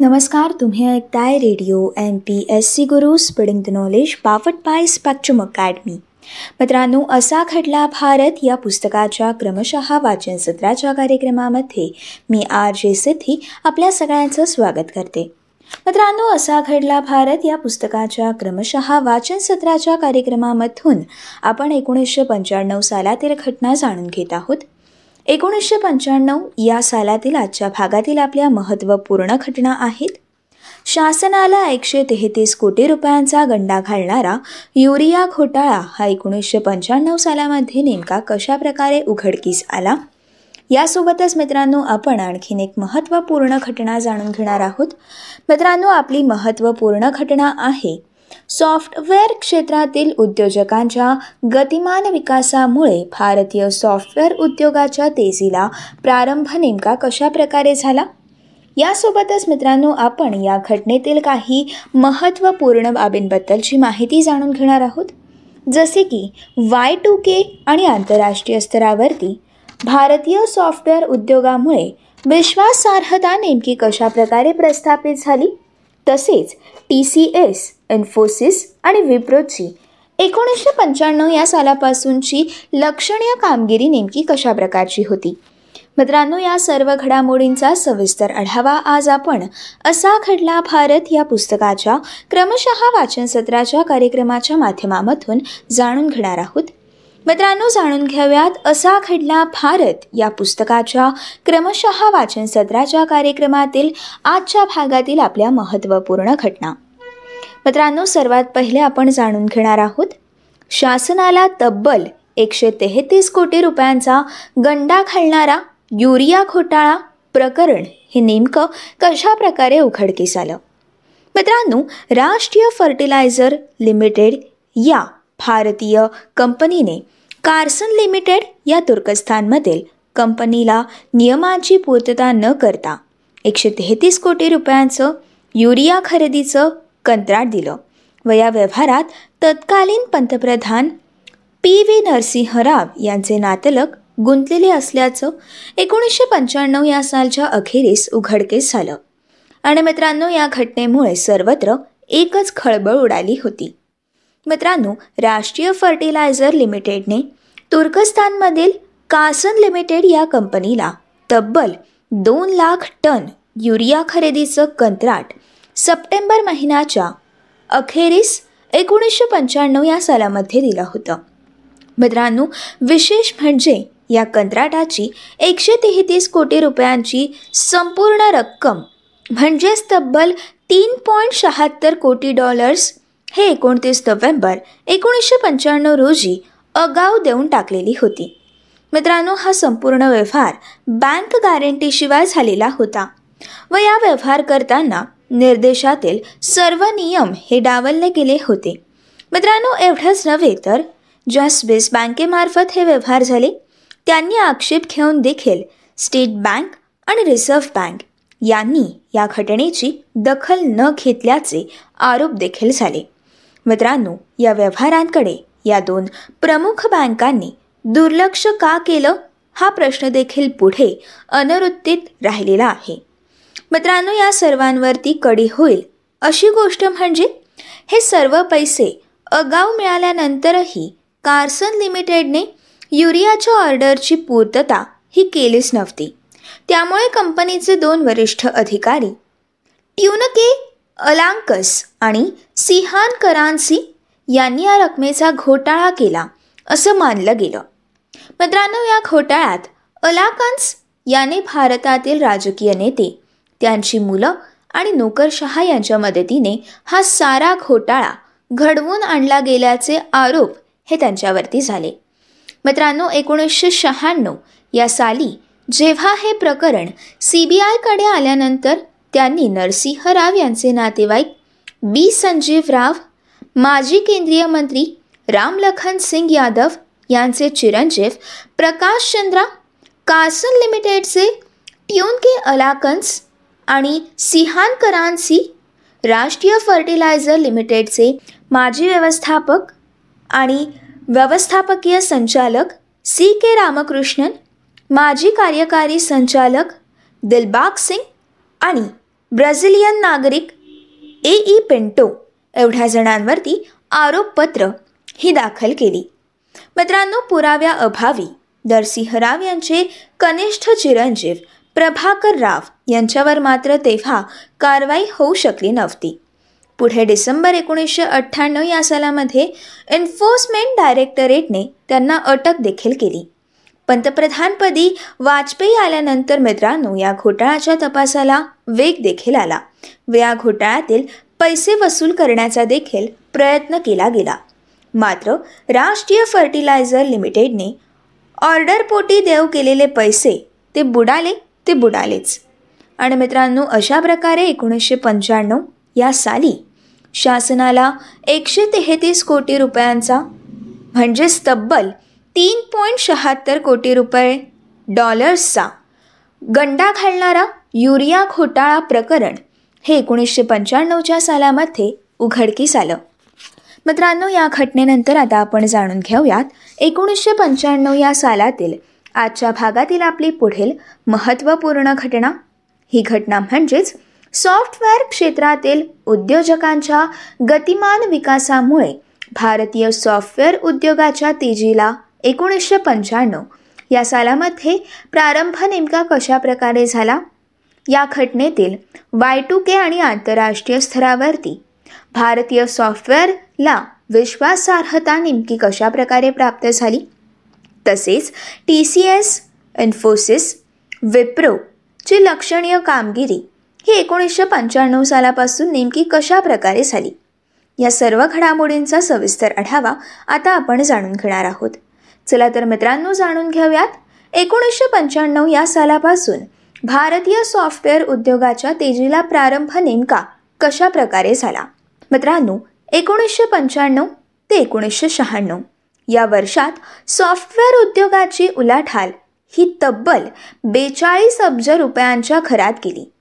नमस्कार तुम्ही ऐकताय radio M P S C Guru spreading the knowledge powered by Spectrum Academy. मित्रांनो असा घडला भारत या पुस्तकाच्या क्रमशः वाचन सत्राच्या कार्यक्रमामध्ये. मी आर जे सिद्धी आपल्या सगळ्यांचं स्वागत करते. मित्रांनो असा घडला भारत या पुस्तकाच्या क्रमशः वाचन सत्राच्या कार्यक्रमामधून. आपण एकोणीसशे पंच्याण्णव सालातील घटना जाणून घेत आहोत. एकोणीसशे पंच्याण्णव या सालातील आजच्या भागातील आपल्या महत्त्वपूर्ण घटना आहेत. शासनाला एकशे तेहतीस कोटी रुपयांचा गंडा घालणारा युरिया घोटाळा हा एकोणीसशे पंच्याण्णव सालामध्ये नेमका कशा प्रकारे उघडकीस आला? यासोबतच मित्रांनो आपण आणखीन एक महत्त्वपूर्ण घटना जाणून घेणार आहोत. मित्रांनो आपली महत्त्वपूर्ण घटना आहे सॉफ्टवेअर क्षेत्रातील उद्योजकांच्या गतिमान विकासामुळे भारतीय सॉफ्टवेअर उद्योगाच्या तेजीला प्रारंभ नेमका कशा प्रकारे झाला? यासोबतच मित्रांनो आपण या घटनेतील काही महत्त्वपूर्ण बाबींबद्दलची माहिती जाणून घेणार आहोत. जसे की वाय टू के आणि आंतरराष्ट्रीय स्तरावरती भारतीय सॉफ्टवेअर उद्योगामुळे विश्वासार्हता नेमकी कशा प्रकारे प्रस्थापित झाली? तसेच टी सी एस इन्फोसिस आणि विप्रोची. एकोणीसशे पंच्याण्णव या सालापासूनची लक्षणीय कामगिरी नेमकी कशा प्रकारची होती? मित्रांनो या सर्व घडामोडींचा सविस्तर आढावा आज आपण असा घडला भारत या पुस्तकाच्या क्रमशः वाचन सत्राच्या कार्यक्रमाच्या माध्यमामधून जाणून घेणार आहोत. मित्रांनो जाणून घ्याव्यात असा घडला भारत या पुस्तकाच्या क्रमशः वाचन सत्राच्या कार्यक्रमातील आजच्या भागातील आपल्या महत्त्वपूर्ण घटना. मित्रांनो सर्वात पहिले आपण जाणून घेणार आहोत शासनाला तब्बल एकशे तेहतीस कोटी रुपयांचा गंडा घालणारा युरिया घोटाळा प्रकरण हे नेमकं कशा प्रकारे उघडकीस आलं? मित्रांनो राष्ट्रीय फर्टिलायझर लिमिटेड या भारतीय कंपनीने कार्सन लिमिटेड या तुर्कस्थानमधील कंपनीला नियमांची पूर्तता न करता एकशे तेहतीस कोटी रुपयांचं युरिया खरेदीचं कंत्राट दिलं. व या व्यवहारात तत्कालीन पंतप्रधान पी व्ही नरसिंह राव यांचे नातलक गुंतलेले असल्याचं एकोणीसशे पंच्याण्णव या सालच्या अखेरीस उघडकीस झालं. आणि मित्रांनो या घटनेमुळे सर्वत्र एकच खळबळ उडाली होती. मित्रांनो राष्ट्रीय फर्टिलायझर लिमिटेडने तुर्कस्तानमधील कासन लिमिटेड या कंपनीला तब्बल दोन लाख टन युरिया खरेदीचं कंत्राट सप्टेंबर महिन्याच्या अखेरीस एकोणीसशे पंच्याण्णव या सालामध्ये दिलं होतं. मित्रांनो विशेष म्हणजे या कंत्राटाची एकशे तेहतीस कोटी रुपयांची संपूर्ण रक्कम म्हणजेच तब्बल तीन पॉईंट शहात्तर कोटी डॉलर्स हे एकोणतीस नोव्हेंबर एकोणीसशे पंच्याण्णव रोजी अगाऊ देऊन टाकलेली होती. मित्रांनो हा संपूर्ण व्यवहार बँक गॅरंटीशिवाय झालेला होता व या व्यवहार करताना निर्देशातील सर्व नियम हे डावलले गेले होते. मित्रांनो एवढंच नव्हे तर ज्या स्विस बँकेमार्फत हे व्यवहार झाले त्यांनी आक्षेप घेऊन देखील स्टेट बँक आणि रिझर्व्ह बँक यांनी या घटनेची दखल न घेतल्याचे आरोप देखील झाले. मित्रांनो या व्यवहारांकडे या दोन प्रमुख बँकांनी दुर्लक्ष का केलं हा प्रश्न देखील पुढे अनवृत्तीत राहिलेला आहे. मित्रांनो या सर्वांवरती कडी होईल. अशी गोष्ट म्हणजे हे सर्व पैसे अगाऊ मिळाल्यानंतरही कार्सन लिमिटेडने युरियाच्या ऑर्डरची पूर्तता ही केलीच नव्हती. त्यामुळे कंपनीचे दोन वरिष्ठ अधिकारी ट्युनके अलांकस आणि सिहान करांसी यांनी या रकमेचा घोटाळा केला असं मानलं गेलं. मित्रांनो या घोटाळ्यात अलाकन्स याने भारतातील राजकीय नेते त्यांची मुलं आणि नोकरशहा यांच्या मदतीने हा सारा घोटाळा घडवून आणला गेल्याचे आरोप हे त्यांच्यावरती झाले. मित्रांनो एकोणीसशे शहाण्णव या साली जेव्हा हे प्रकरण सी बी आयकडे आल्यानंतर त्यांनी नरसिंह राव यांचे नातेवाईक बी. संजीव राव माजी केंद्रीय मंत्री रामलखन सिंग यादव यांचे चिरंजीव प्रकाश चंद्रा कार्सन लिमिटेडचे ट्यून के अलाकन्स आणि सिहान करांसी राष्ट्रीय फर्टिलायझर लिमिटेडचे माजी व्यवस्थापक आणि व्यवस्थापकीय संचालक सी के रामकृष्णन माजी कार्यकारी संचालक दिलबाग सिंग आणि ब्राझिलियन नागरिक ए ई पेंटो एवढ्या जणांवरती आरोपपत्र ही दाखल केली. मित्रांनो पुराव्या अभावी नरसिंह राव यांचे कनिष्ठ चिरंजीव प्रभाकर राव यांच्यावर मात्र तेव्हा कारवाई होऊ शकली नव्हती. पुढे डिसेंबर एकोणीसशे अठ्ठ्याण्णव या सालामध्ये एन्फोर्समेंट डायरेक्टरेटने त्यांना अटक देखील केली. पंतप्रधानपदी वाजपेयी आल्यानंतर मित्रांनो या घोटाळ्याच्या तपासाला वेग देखील आला व या घोटाळ्यातील पैसे वसूल करण्याचा देखील प्रयत्न केला गेला. मात्र राष्ट्रीय फर्टिलायझर लिमिटेडने ऑर्डरपोटी देव केलेले पैसे ते बुडाले ते बुडालेच. आणि मित्रांनो अशा प्रकारे एकोणीसशे पंच्याण्णव या साली शासनाला एकशे तेहतीस कोटी रुपयांचा म्हणजेच तब्बल तीन पॉईंट शहात्तर कोटी रुपये डॉलर्सचा गंडा घालणारा युरिया घोटाळा प्रकरण हे एकोणीसशे पंच्याण्णवच्या सालामध्ये उघडकीस आलं. मित्रांनो या घटनेनंतर आता आपण जाणून घेऊयात एकोणीसशे पंच्याण्णव या सालातील आजच्या भागातील आपली पुढील महत्त्वपूर्ण घटना. ही घटना म्हणजेच सॉफ्टवेअर क्षेत्रातील उद्योजकांच्या गतिमान विकासामुळे भारतीय सॉफ्टवेअर उद्योगाच्या तेजीला एकोणीसशे पंच्याण्णव या सालामध्ये प्रारंभ नेमका कशा प्रकारे झाला? या घटनेतील वाय टू के आणि आंतरराष्ट्रीय स्तरावरती भारतीय सॉफ्टवेअरला विश्वासार्हता नेमकी कशा प्रकारे प्राप्त झाली? तसेच टी सी एस इन्फोसिस विप्रोची लक्षणीय कामगिरी ही एकोणीसशे पंच्याण्णव सालापासून नेमकी कशा प्रकारे झाली? या सर्व घडामोडींचा सविस्तर आढावा आता आपण जाणून घेणार आहोत. चला तर मित्रांनो जाणून घेऊयात. एकोणीसशे पंच्याण्णव या सालापासून भारतीय सॉफ्टवेअर उद्योगाच्या तेजीला प्रारंभ नेमका कशा प्रकारे झाला? मित्रांनो एकोणीसशे पंच्याण्णव ते एकोणीसशे शहाण्णव. या वर्षात सॉफ्टवेअर उद्योगाची उलाढाल ही तब्बल बेचाळीस अब्ज रुपयांच्या घरात गेली.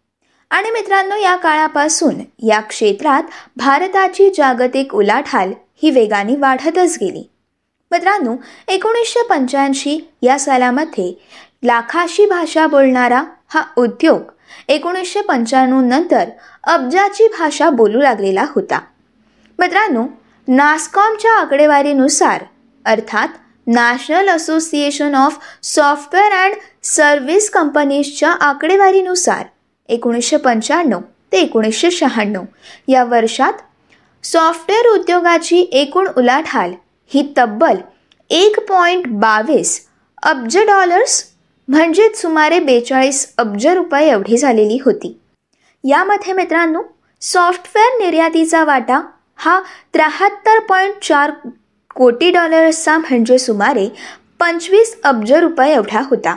आणि मित्रांनो या काळापासून या क्षेत्रात भारताची जागतिक उलाढाल ही वेगाने वाढतच गेली. मित्रांनो एकोणीसशे पंच्याऐंशी या सालामध्ये लाखाशी भाषा बोलणारा हा उद्योग एकोणीसशे पंच्याण्णव नंतर अब्जाची भाषा बोलू लागलेला होता. मित्रांनो नास्कॉमच्या आकडेवारीनुसार अर्थात National Association of Software and Service कंपनीजच्या आकडेवारीनुसार एकोणीसशे पंच्याण्णव ते एकोणीसशे शहाण्णव या वर्षात सॉफ्टवेअर उद्योगाची एकूण उलाढाल ही तब्बल एक पॉईंट बावीस अब्ज डॉलर्स म्हणजेच सुमारे बेचाळीस अब्ज रुपये एवढी झालेली होती. यामध्ये मित्रांनो सॉफ्टवेअर निर्यातीचा वाटा हा त्र्याहत्तर पॉईंट चार कोटी डॉलर्सचा म्हणजे सुमारे पंचवीस अब्ज रुपये एवढा होता.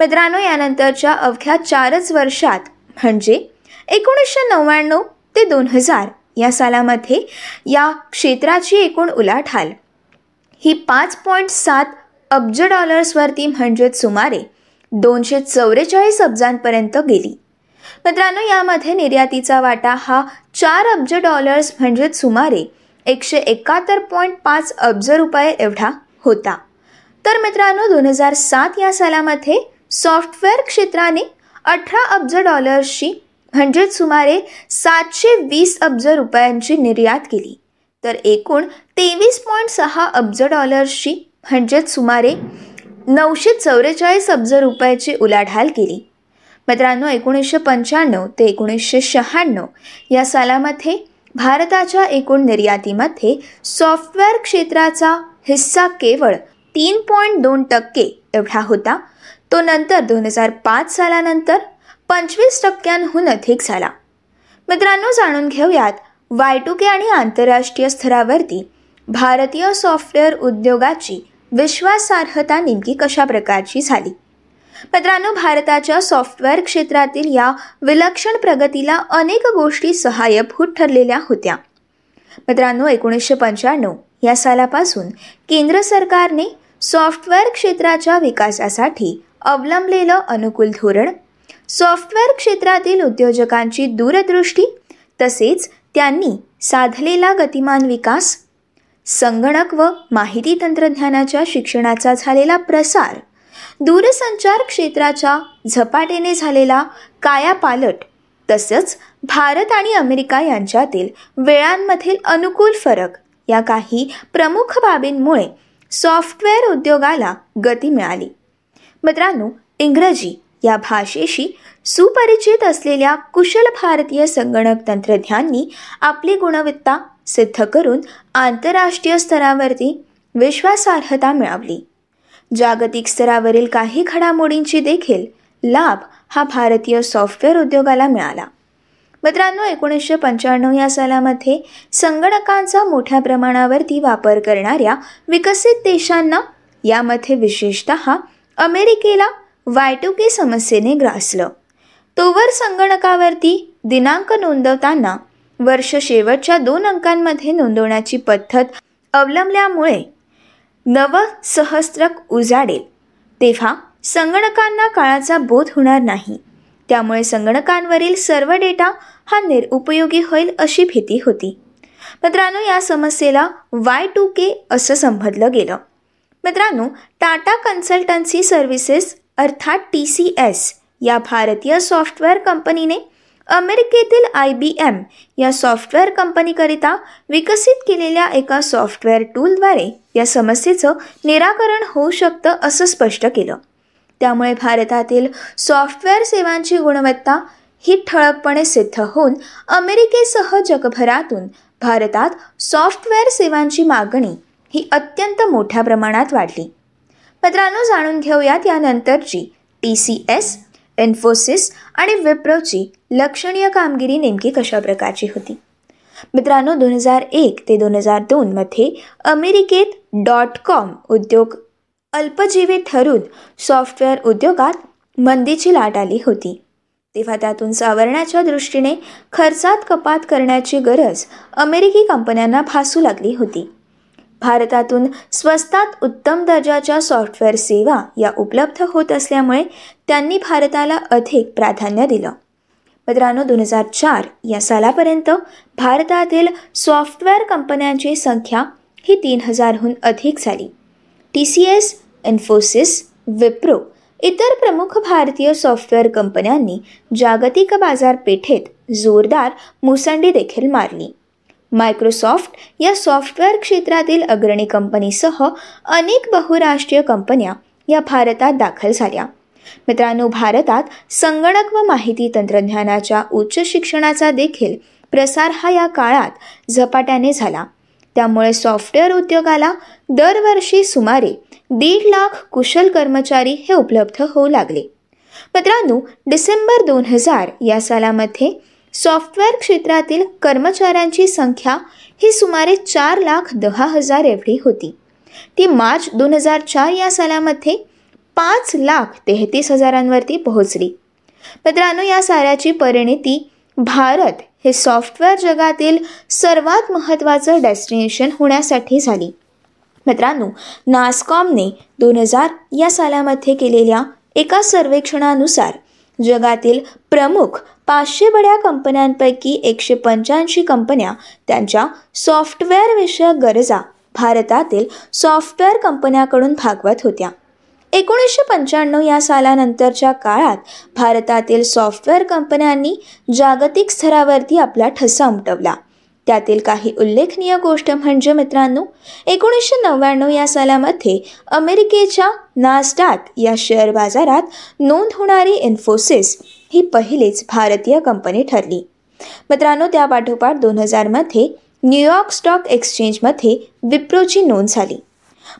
मित्रांनो यानंतरच्या अवघ्या चारच वर्षात म्हणजे एकोणीसशे नव्याण्णव ते दोन हजार या सालामध्ये या क्षेत्राची एकूण उलाढाल. ही पाच पॉईंट सात अब्ज डॉलर्सवरती म्हणजेच सुमारे दोनशे चौवेचाळीस अब्जांपर्यंत गेली. मित्रांनो यामध्ये निर्यातीचा वाटा हा चार अब्ज डॉलर्स म्हणजेच सुमारे एकशे एकाहत्तर पॉईंट पाच अब्ज रुपये एवढा होता. तर मित्रांनो दोन हजार सात या सालामध्ये सॉफ्टवेअर क्षेत्राने अठरा अब्ज डॉलर्सची म्हणजेच सुमारे सातशे वीस अब्ज रुपयांची निर्यात केली. तर एकूण तेवीस पॉईंट सहा अब्ज डॉलर्सची म्हणजेच सुमारे नऊशे चौवेचाळीस अब्ज रुपयाची उलाढाल केली. मित्रांनो एकोणीसशे पंच्याण्णव ते एकोणीसशे शहाण्णव या सालामध्ये भारताच्या एकूण निर्यातीमध्ये सॉफ्टवेअर क्षेत्राचा हिस्सा केवळ तीन पॉईंट दोन टक्के एवढा होता. तो नंतर दोन हजार पाच सालानंतर पंचवीस टक्क्यांहून अधिक झाला. मित्रांनो जाणून घेऊयात वाय टू के आणि आंतरराष्ट्रीय स्तरावरती भारतीय सॉफ्टवेअर उद्योगाची विश्वासार्हता नेमकी कशा प्रकारची झाली? मित्रांनो भारताच्या सॉफ्टवेअर क्षेत्रातील या विलक्षण प्रगतीला अनेक गोष्टी सहाय्यभूत ठरलेल्या होत्या. मित्रांनो एकोणीसशे पंच्याण्णव या सालापासून केंद्र सरकारने सॉफ्टवेअर क्षेत्राच्या विकासासाठी अवलंबलेलं अनुकूल धोरण सॉफ्टवेअर क्षेत्रातील उद्योजकांची दूरदृष्टी तसेच त्यांनी साधलेला गतिमान विकास संगणक व माहिती तंत्रज्ञानाच्या शिक्षणाचा झालेला प्रसार दूरसंचार क्षेत्राच्या झपाट्याने झालेला कायापालट तसंच भारत आणि अमेरिका यांच्यातील वेळांमधील अनुकूल फरक या काही प्रमुख बाबींमुळे सॉफ्टवेअर उद्योगाला गती मिळाली. मित्रांनो इंग्रजी या भाषेशी सुपरिचित असलेल्या कुशल भारतीय संगणक तंत्रज्ञांनी आपली गुणवत्ता सिद्ध करून आंतरराष्ट्रीय स्तरावरती विश्वासार्हता मिळवली. जागतिक स्तरावरील काही घडामोडींची देखील लाभ हा भारतीय सॉफ्टवेअर उद्योगाला मिळाला. मित्रांनो एकोणीसशे पंच्याण्णव या सालामध्ये संगणकांचा मोठ्या प्रमाणावरती वापर करणाऱ्या विकसित देशांना यामध्ये विशेषत अमेरिकेला वायटुकी समस्येने ग्रासलं. तोवर संगणकावरती दिनांक नोंदवताना वर्ष शेवटच्या दोन अंकांमध्ये नोंदवण्याची पद्धत अवलंबल्यामुळे नवसहस्रक उजाडेल. तेव्हा संगणकांना काळाचा बोध होणार नाही. त्यामुळे संगणकांवरील सर्व डेटा हा निरुपयोगी होईल अशी भीती होती. मित्रांनो या समस्येला वाय टू के असं संबोधलं गेलं. मित्रांनो टाटा कन्सल्टन्सी सर्व्हिसेस अर्थात टी सी एस या भारतीय सॉफ्टवेअर कंपनीने अमेरिकेतील आय बी एम या सॉफ्टवेअर कंपनीकरिता विकसित केलेल्या एका सॉफ्टवेअर टूलद्वारे या समस्येचं निराकरण होऊ शकतं असं स्पष्ट केलं. त्यामुळे भारतातील सॉफ्टवेअर सेवांची गुणवत्ता ही ठळकपणे सिद्ध होऊन अमेरिकेसह जगभरातून भारतात सॉफ्टवेअर सेवांची मागणी ही अत्यंत मोठ्या प्रमाणात वाढली. मित्रांनो जाणून घेऊयात यानंतरची टी सी एस इन्फोसिस आणि विप्रोची लक्षणीय कामगिरी नेमकी कशा प्रकारची होती? मित्रांनो दोन हजार एक ते दोन हजार दोनमध्ये अमेरिकेत डॉट कॉम उद्योग अल्पजीवी ठरून सॉफ्टवेअर उद्योगात मंदीची लाट आली होती. तेव्हा त्यातून सावरण्याच्या दृष्टीने खर्चात कपात करण्याची गरज अमेरिकी कंपन्यांना भासू लागली होती. भारतातून स्वस्तात उत्तम दर्जाच्या सॉफ्टवेअर सेवा या उपलब्ध होत असल्यामुळे त्यांनी भारताला अधिक प्राधान्य दिलं. मित्रांनो दोन हजार चार या सालापर्यंत भारतातील सॉफ्टवेअर कंपन्यांची संख्या ही तीन हजारहून अधिक झाली. T C S Infosys Wipro इतर प्रमुख भारतीय सॉफ्टवेअर कंपन्यांनी जागतिक बाजारपेठेत जोरदार मुसंडी देखील मारली. मायक्रोसॉफ्ट या सॉफ्टवेअर क्षेत्रातील अग्रणी कंपनीसह अनेक बहुराष्ट्रीय कंपन्या या भारतात दाखल झाल्या. मित्रांनो भारतात संगणक व माहिती तंत्रज्ञानाच्या उच्च शिक्षणाचा देखील प्रसार हा या काळात झपाट्याने झाला. त्यामुळे सॉफ्टवेअर उद्योगाला दरवर्षी सुमारे दीड लाख कुशल कर्मचारी हे उपलब्ध होऊ लागले. मित्रांनो डिसेंबर दोन हजार या सालामध्ये सॉफ्टवेअर क्षेत्रातील कर्मचाऱ्यांची संख्या ही सुमारे चार लाख दहा हजार एवढी होती. ती मार्च दोन हजार चार या सालामध्ये पाच लाख तेहतीस हजारांवरती पोहोचली. मित्रांनो या साऱ्याची परिणिती भारत हे सॉफ्टवेअर जगातील सर्वात महत्त्वाचं डेस्टिनेशन होण्यासाठी झाली. मित्रांनो नासकॉमने दोन हजार या सालामध्ये केलेल्या एका सर्वेक्षणानुसार जगातील प्रमुख पाचशे बड्या कंपन्यांपैकी एकशे पंच्याऐंशी कंपन्या त्यांच्या सॉफ्टवेअर विषयक गरजा भारतातील सॉफ्टवेअर कंपन्याकडून भागवत होत्या. एकोणीसशे पंच्याण्णव या सालानंतरच्या काळात भारतातील सॉफ्टवेअर कंपन्यांनी जागतिक स्तरावरती आपला ठसा उमटवला. त्यातील काही उल्लेखनीय गोष्ट म्हणजे मित्रांनो एकोणीसशे नव्याण्णव या सालामध्ये अमेरिकेच्या नास्डाक या शेअर बाजारात नोंद होणारी इन्फोसिस ही पहिलीच भारतीय कंपनी ठरली. मित्रांनो त्या पाठोपाठ दोन हजारमध्ये न्यूयॉर्क स्टॉक एक्सचेंजमध्ये विप्रोची नोंद झाली.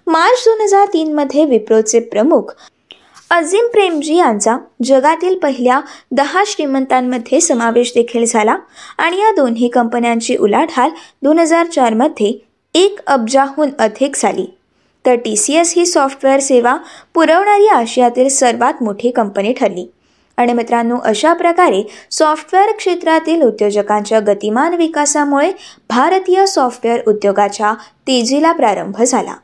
मार्च दोन हजार तीनमध्ये विप्रोचे प्रमुख अझीम प्रेमजी यांचा जगातील पहिल्या दहा श्रीमंतांमध्ये समावेश देखील झाला आणि या दोन्ही कंपन्यांची उलाढाल दोन हजार चारमध्ये एक अब्जाहून अधिक झाली. तर टी सी एस ही सॉफ्टवेअर सेवा पुरवणारी आशियातील सर्वात मोठी कंपनी ठरली. आणि मित्रांनो अशा प्रकारे सॉफ्टवेअर क्षेत्रातील उद्योजकांच्या गतिमान विकासामुळे भारतीय सॉफ्टवेअर उद्योगाच्या तेजीला प्रारंभ झाला.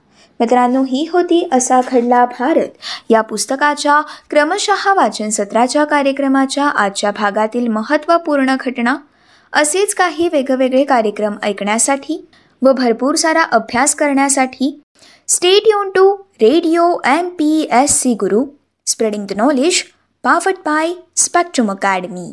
मित्रांनो ही होती असा घडला भारत. या पुस्तकाच्या क्रमशः वाचन सत्राच्या कार्यक्रमाच्या आजच्या भागातील महत्त्वपूर्ण घटना. असेच काही वेगवेगळे कार्यक्रम ऐकण्यासाठी व भरपूर सारा अभ्यास करण्यासाठी stay युन to radio M P S C Guru spreading the knowledge powered by Spectrum Academy